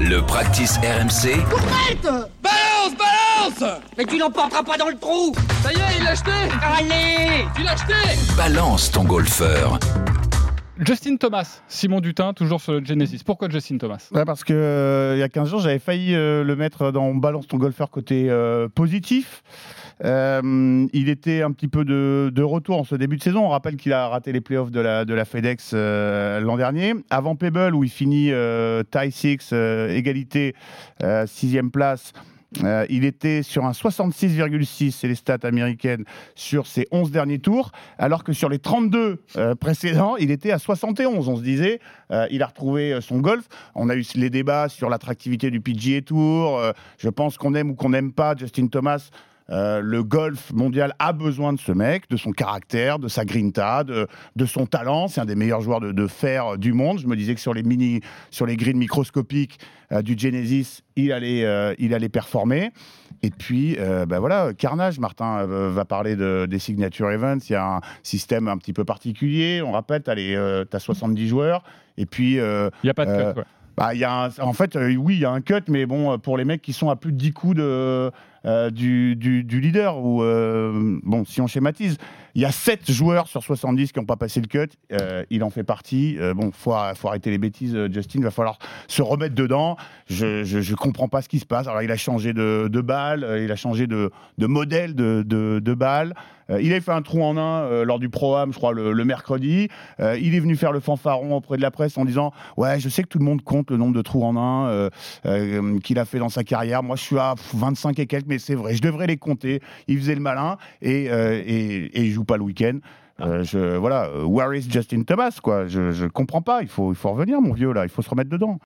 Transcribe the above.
Le practice RMC. Balance, balance! Mais tu l'emporteras pas dans le trou! Ça y est, il l'a acheté! Allez! Tu l'as acheté! Balance ton golfeur. Justin Thomas, Simon Dutin, toujours sur le Genesis. Pourquoi Justin Thomas? Parce que euh, y a 15 jours, j'avais failli euh, le mettre dans Balance ton golfeur côté euh, positif. Il était un petit peu de, retour en ce début de saison. On rappelle qu'il a raté les playoffs de la, de la FedEx l'an dernier. Avant Pebble, où il finit tie 6, euh, égalité, sixième place. Euh, il était sur un 66,6, c'est les stats américaines, sur ses 11 derniers tours, alors que sur les 32 euh, précédents, il était à 71. On se disait, euh, il a retrouvé son golf. On a eu les débats sur l'attractivité du PGA Tour. Je pense qu'on aime ou qu'on n'aime pas Justin Thomas. Euh, le golf mondial a besoin de ce mec, de son caractère, de sa grinta, de, de son talent. C'est un des meilleurs joueurs de, de fer du monde. Je me disais que sur les mini, sur les greens microscopiques euh, du Genesis, il allait, euh, il allait performer. Et puis, ben voilà, Carnage, Martin va parler de, des signature events. Il y a un système un petit peu particulier. On rappelle, tu as, 70 joueurs. Et puis, Il n'y a pas de cut. Quoi. Bah, y a en fait, euh, oui, il y a un cut, mais bon, euh, pour les mecs qui sont à plus de 10 coups de, euh, du, du- leader, ou bon, si on schématise, il y a 7 joueurs sur 70 qui n'ont pas passé le cut. il en fait partie. Bon, faut, faut arrêter les bêtises, Justin. Va falloir se remettre dedans. Je, je, je comprends pas ce qui se passe. Alors, il a changé de, de balle, il a changé de, de modèle de, de, de balle. Euh, il a fait un trou en un euh, lors du Pro-Am, je crois, le, le mercredi. Euh, il est venu faire le fanfaron auprès de la presse en disant Ouais, je sais que tout le monde compte le nombre de trous en un qu'il a fait dans sa carrière. Moi, je suis à pff, 25 et quelques, mais c'est vrai, je devrais les compter. Il faisait le malin et, et, et il joue pas le week-end. Voilà, where is Justin Thomas quoi? Je, je comprends pas. Il faut, il faut revenir, mon vieux là. Il faut se remettre dedans.